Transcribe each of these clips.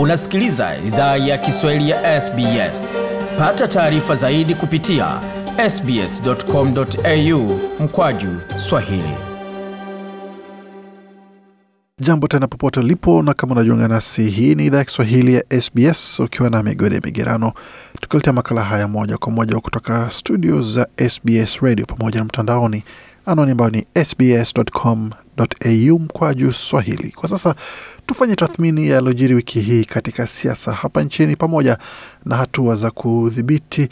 Unasikiliza idhaa ya Kiswahili ya SBS. Pata taarifa zaidi kupitia sbs.com.au mkwaju swahili. Jambo tena popote ulipo, na kama unajiunga nasi, hii ni idhaa ya Kiswahili ya SBS ukiwa na migode migerano, tukiletea makala haya moja kwa moja kutoka studio za SBS radio pamoja na mtandaoni, anwani ambayo ni sbs.com.au mkwaju swahili. Kwa sasa tufanye tathmini ya yaliyojiri wiki hii katika siasa hapa nchini pamoja na hatua za kudhibiti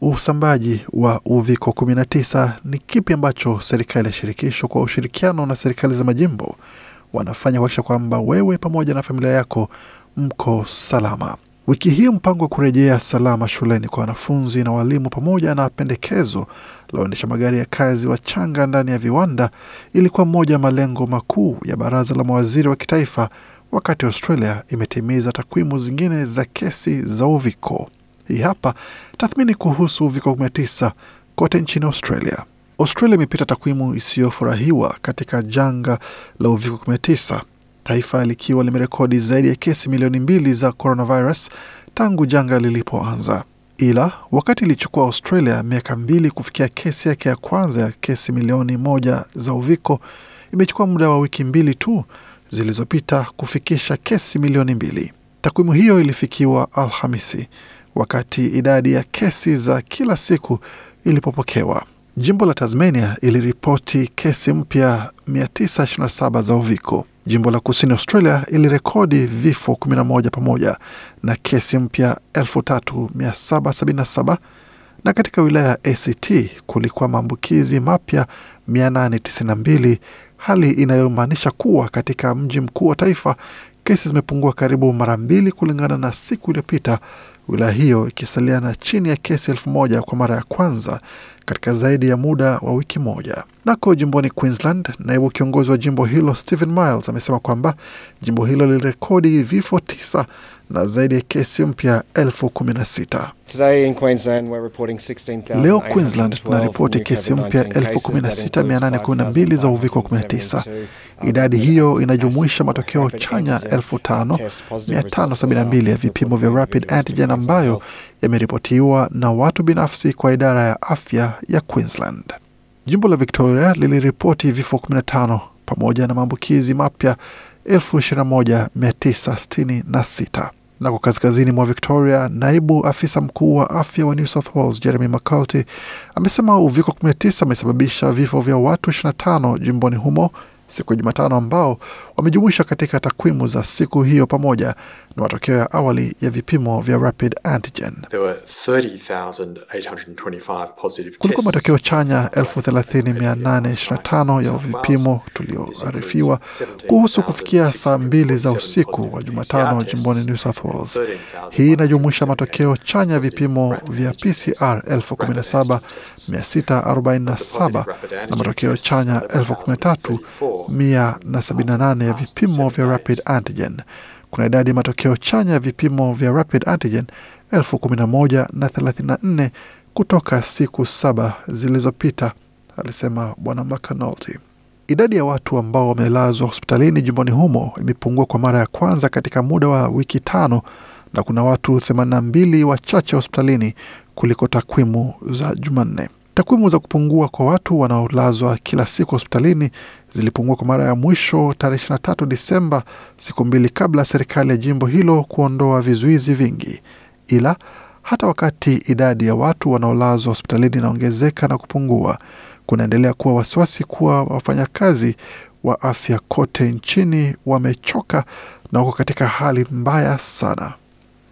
usambaji wa uviko 19. Ni kipi ambacho serikali ya shirikisho kwa ushirikiano na serikali za majimbo wanafanya kuakisha kwamba wewe pamoja na familia yako mko salama. Wiki hii mpango wa kurejea salama shuleni kwa wanafunzi na walimu pamoja na pendekezo la waendesha magari ya kazi wachanga ndani ya viwanda ilikuwa moja ya malengo makuu ya baraza la mawaziri wa kitaifa, wakati Australia imetimiza takwimu zingine za kesi za uviko. Hii hapa tathmini kuhusu uviko 19 kote nchini Australia. Australia imepita takwimu isiyofurahiwa katika janga la uviko 19, taifa likiwa limerekodi zaidi ya kesi milioni mbili za coronavirus tangu janga lilipoanza. Ila wakati ilichukua Australia miaka mbili kufikia kesi yake ya kwanza ya kesi milioni moja za uviko, imechukua muda wa wiki mbili tu zilizopita kufikisha kesi milioni mbili. Takwimu hiyo ilifikiwa Alhamisi wakati idadi ya kesi za kila siku ilipopokewa. Jimbo la Tasmania iliripoti kesi mpya 927 za uviko. Jimbo la kusini Australia ilirekodi vifo 11 pamoja na kesi mpya 3777 na katika wilaya ya ACT kulikuwa maambukizi mapya 892, hali inayomaanisha kuwa katika mji mkuu wa taifa kesi zimepungua karibu mara mbili kulingana na siku iliyopita, wilaya hiyo ikisalia na chini ya kesi elfu moja kwa mara ya kwanza katika zaidi ya muda wa wiki moja. Nako jimboni Queensland, naibu kiongozi wa jimbo hilo Stephen Miles amesema kwamba jimbo hilo lilirekodi vifo tisa na zaidi ya kesi mpya elfu kumi na sita. Leo Queensland tunaripoti kesi mpya 16812 za uviko 19. Idadi hiyo inajumuisha matokeo chanya 5572 ya vipimo vya rapid antigen ambayo yameripotiwa na watu binafsi kwa idara ya afya ya Queensland. Jimbo la Victoria liliripoti vifo 15 pamoja na maambukizi mapya 21966 na kwa kaskazini mwa Victoria, naibu afisa mkuu wa afya wa New South Wales Jeremy McCarthy amesema uviko 19 amesababisha vifo vya watu 25 jimboni humo siku ya Jumatano, ambao wamejumuisha katika takwimu za siku hiyo pamoja na matokeo ya awali ya vipimo vya rapid antigen. Kulikuwa matokeo chanya 30825 ya vipimo tulioarifiwa kuhusu kufikia saa mbili za usiku wa Jumatano jimboni New South Wales. Hii inajumuisha matokeo chanya ya vipimo vya PCR 17647 na matokeo chanya 13178 ya vipimo vya rapid antigen. Kuna idadi ya matokeo chanya ya vipimo vya rapid antigen elfu kumi na moja na thelathini na nne kutoka siku saba zilizopita, alisema Bwana McAnulty. Idadi ya watu ambao wamelazwa hospitalini jimboni humo imepungua kwa mara ya kwanza katika muda wa wiki tano na kuna watu 82 wachache hospitalini kuliko takwimu za Jumanne. Takwimu za kupungua kwa watu wanaolazwa kila siku hospitalini zilipungua kwa mara ya mwisho tarehe 23 Disemba, siku mbili kabla serikali ya jimbo hilo kuondoa vizuizi vingi. Ila hata wakati idadi ya watu wanaolazwa hospitalini inaongezeka na kupungua, kunaendelea kuwa wasiwasi kuwa wafanyakazi wa afya kote nchini wamechoka na wako katika hali mbaya sana.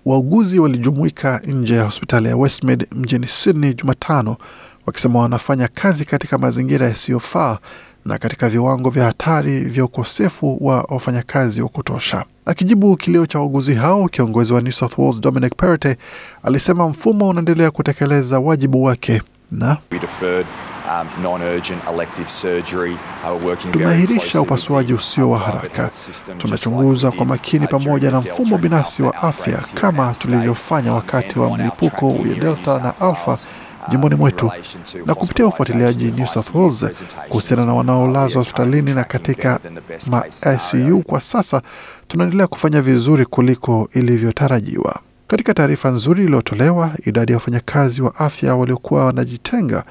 Wauguzi walijumuika nje ya hospitali ya Westmead mjini Sydney Jumatano wakisema wanafanya kazi katika mazingira yasiyofaa na katika viwango vya hatari vya ukosefu wa wafanyakazi wa kutosha. Akijibu kilio cha wauguzi hao, kiongozi wa New South Wales Dominic Perrottet alisema mfumo unaendelea kutekeleza wajibu wake na tumeahirisha upasuaji usio wa haraka. Tunachunguza kwa makini pamoja na mfumo binafsi wa afya kama tulivyofanya wakati wa mlipuko ya Delta na Alpha jimboni mwetu, na kupitia ufuatiliaji New South Wales kuhusiana na wanaolazwa hospitalini na katika ma ICU kwa sasa tunaendelea kufanya vizuri kuliko ilivyotarajiwa. Katika taarifa nzuri iliyotolewa, idadi ya wafanyakazi wa afya waliokuwa wanajitenga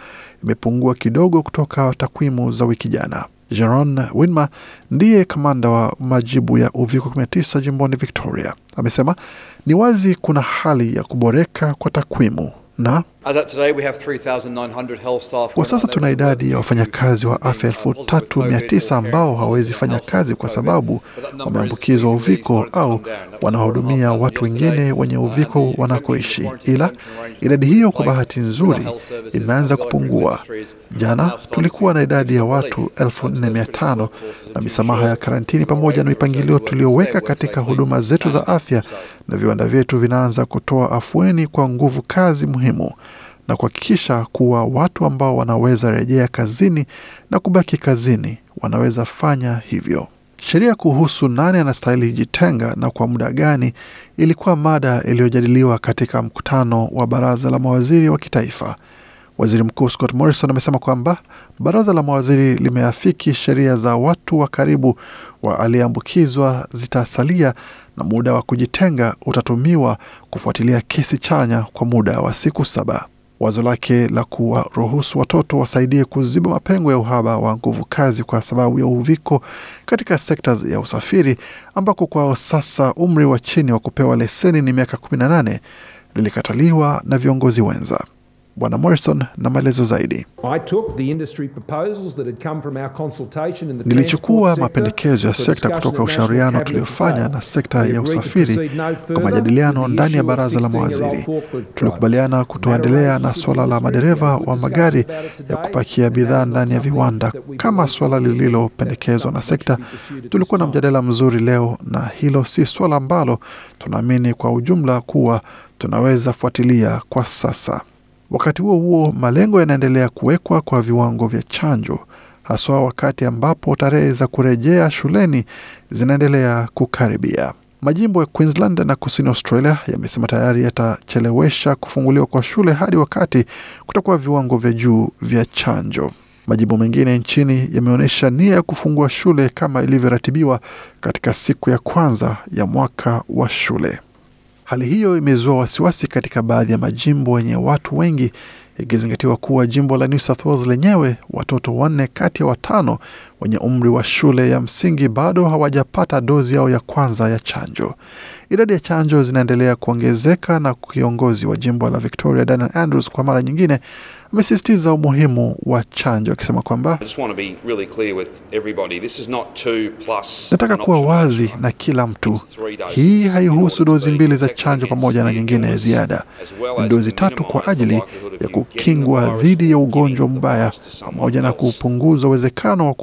imepungua kidogo kutoka takwimu za wiki jana. Jeron Winma ndiye kamanda wa majibu ya uviko 19 jimboni Victoria. Amesema ni wazi kuna hali ya kuboreka kwa takwimu na? Kwa sasa tuna idadi ya wafanyakazi wa afya elfu tatu mia tisa ambao hawawezi fanya kazi kwa sababu wameambukizwa uviko au wanahudumia watu wengine wenye uviko wanakoishi, ila idadi hiyo kwa bahati nzuri imeanza kupungua. Jana tulikuwa na idadi ya watu elfu nne mia tano na misamaha ya karantini pamoja na mipangilio tulioweka katika huduma zetu za afya na viwanda vyetu vinaanza kutoa afueni kwa nguvu kazi muhimu na kuhakikisha kuwa watu ambao wanaweza rejea kazini na kubaki kazini wanaweza fanya hivyo. Sheria kuhusu nani anastahili jitenga na kwa muda gani ilikuwa mada iliyojadiliwa katika mkutano wa baraza la mawaziri wa kitaifa. Waziri Mkuu Scott Morrison amesema kwamba baraza la mawaziri limeafiki sheria za watu wa karibu wa aliyeambukizwa zitasalia na muda wa kujitenga utatumiwa kufuatilia kesi chanya kwa muda wa siku saba. Wazo lake la kuwaruhusu watoto wasaidie kuziba mapengo ya uhaba wa nguvu kazi kwa sababu ya uviko katika sekta ya usafiri, ambako kwa sasa umri wa chini wa kupewa leseni ni miaka 18 lilikataliwa na viongozi wenza. Bwana Morrison na maelezo zaidi. Nilichukua mapendekezo ya sekta kutoka ushauriano tuliofanya na sekta ya usafiri kwa majadiliano ndani ya baraza la mawaziri. Tulikubaliana kutoendelea na suala la madereva wa magari ya kupakia bidhaa ndani ya viwanda kama suala lililopendekezwa na sekta. Tulikuwa na mjadala mzuri leo, na hilo si suala ambalo tunaamini kwa ujumla kuwa tunaweza fuatilia kwa sasa. Wakati huo huo, malengo yanaendelea kuwekwa kwa viwango vya chanjo, haswa wakati ambapo tarehe za kurejea shuleni zinaendelea kukaribia. Majimbo ya Queensland na kusini Australia yamesema tayari yatachelewesha kufunguliwa kwa shule hadi wakati kutakuwa viwango vya juu vya chanjo. Majimbo mengine nchini yameonyesha nia ya kufungua shule kama ilivyoratibiwa katika siku ya kwanza ya mwaka wa shule. Hali hiyo imezua wasiwasi katika baadhi ya majimbo yenye watu wengi, ikizingatiwa kuwa jimbo la New South Wales lenyewe watoto wanne kati ya watano wenye umri wa shule ya msingi bado hawajapata dozi yao ya kwanza ya chanjo. Idadi ya chanjo zinaendelea kuongezeka, na kiongozi wa jimbo la Victoria Daniel Andrews kwa mara nyingine amesisitiza umuhimu wa chanjo akisema kwamba nataka kuwa wazi na kila mtu, hii haihusu dozi mbili za chanjo pamoja na nyingine ya ziada. Ni dozi tatu kwa ajili ya kukingwa dhidi ya ugonjwa mbaya pamoja na kupunguza uwezekano wa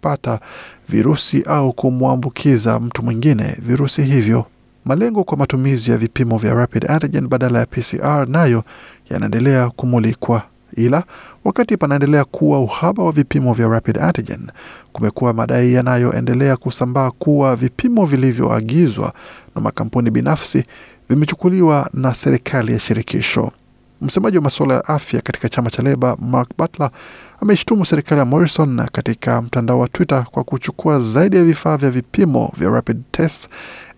kupata virusi au kumwambukiza mtu mwingine virusi hivyo. Malengo kwa matumizi ya vipimo vya rapid antigen badala ya PCR nayo yanaendelea kumulikwa, ila wakati panaendelea kuwa uhaba wa vipimo vya rapid antigen, kumekuwa madai yanayoendelea kusambaa kuwa vipimo vilivyoagizwa na makampuni binafsi vimechukuliwa na serikali ya shirikisho. Msemaji wa masuala ya afya katika chama cha Leba Mark Butler ameshtumu serikali ya Morrison katika mtandao wa Twitter kwa kuchukua zaidi ya vifaa vya vipimo vya rapid test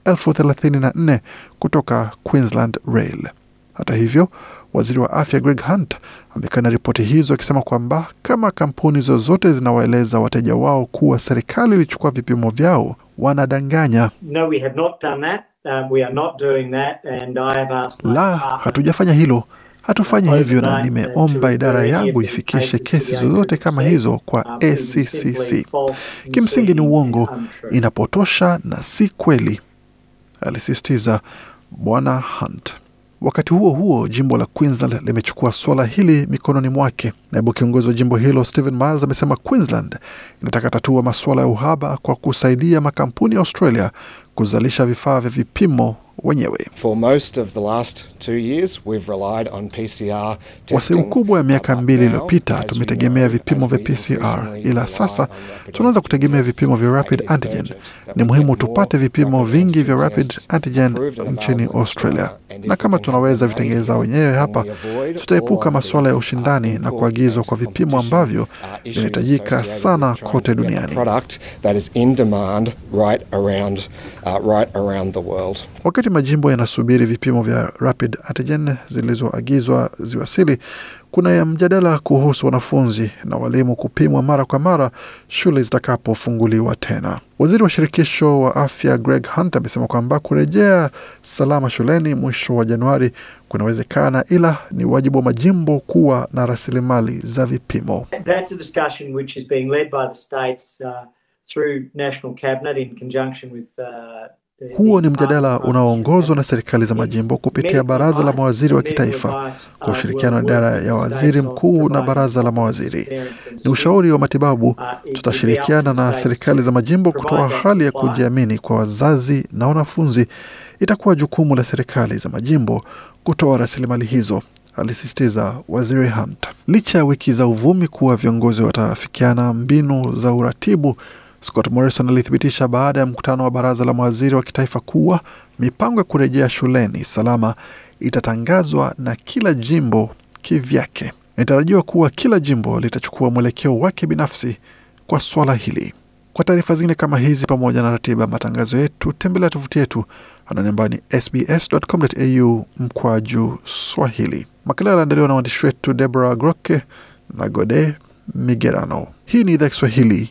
elfu thelathini na nne kutoka Queensland Rail. Hata hivyo, waziri wa afya Greg Hunt amekana ripoti hizo akisema kwamba kama kampuni zozote zinawaeleza wateja wao kuwa serikali ilichukua vipimo vyao, wanadanganya. No, we have not done that. Um, we are not doing that and I have asked La, hatujafanya hilo, hatufanyi hivyo, na nimeomba idara yangu ifikishe kesi zozote kama hizo kwa ACCC. Kimsingi ni uongo, inapotosha na si kweli, alisisitiza Bwana Hunt. Wakati huo huo, jimbo la Queensland limechukua suala hili mikononi mwake. Naibu kiongozi wa jimbo hilo Stephen Miles amesema Queensland inataka tatua masuala ya uhaba kwa kusaidia makampuni ya Australia kuzalisha vifaa vya vipimo wenyewe. For most of the last two years, we've relied on PCR Kwa sehemu kubwa ya miaka mbili iliyopita tumetegemea vipimo vya PCR, ila sasa tunaanza kutegemea vipimo vya rapid antigen. Ni muhimu tupate vipimo vingi vya rapid antigen nchini Australia. Na kama tunaweza have vitengeneza wenyewe hapa, tutaepuka masuala ya ushindani na kuagizwa kwa vipimo ambavyo uh, vinahitajika sana kote duniani. uh. Wakati majimbo yanasubiri vipimo vya rapid antigen zilizoagizwa ziwasili, kuna ya mjadala kuhusu wanafunzi na walimu kupimwa mara kwa mara shule zitakapofunguliwa tena. Waziri wa shirikisho wa afya Greg Hunt amesema kwamba kurejea salama shuleni mwisho wa Januari kunawezekana, ila ni wajibu wa majimbo kuwa na rasilimali za vipimo. That's a Huo ni mjadala unaoongozwa na serikali za majimbo kupitia baraza la mawaziri wa kitaifa kwa ushirikiano na idara ya waziri mkuu na baraza la mawaziri. Ni ushauri wa matibabu. Tutashirikiana na serikali za majimbo kutoa hali ya kujiamini kwa wazazi na wanafunzi. Itakuwa jukumu la serikali za majimbo kutoa rasilimali hizo, alisisitiza waziri Hunt. Licha ya wiki za uvumi kuwa viongozi watafikiana mbinu za uratibu, Scott Morrison alithibitisha baada ya mkutano wa baraza la mawaziri wa kitaifa kuwa mipango ya kurejea shuleni salama itatangazwa na kila jimbo kivyake. Inatarajiwa kuwa kila jimbo litachukua mwelekeo wake binafsi kwa swala hili. Kwa taarifa zingine kama hizi pamoja na ratiba matangazo yetu, tembelea tovuti yetu anwani ambayo ni sbs.com.au mkwaju Swahili. Makala yaliandaliwa na waandishi wetu Deborah Groke na Gode Migerano. Hii ni idhaa Kiswahili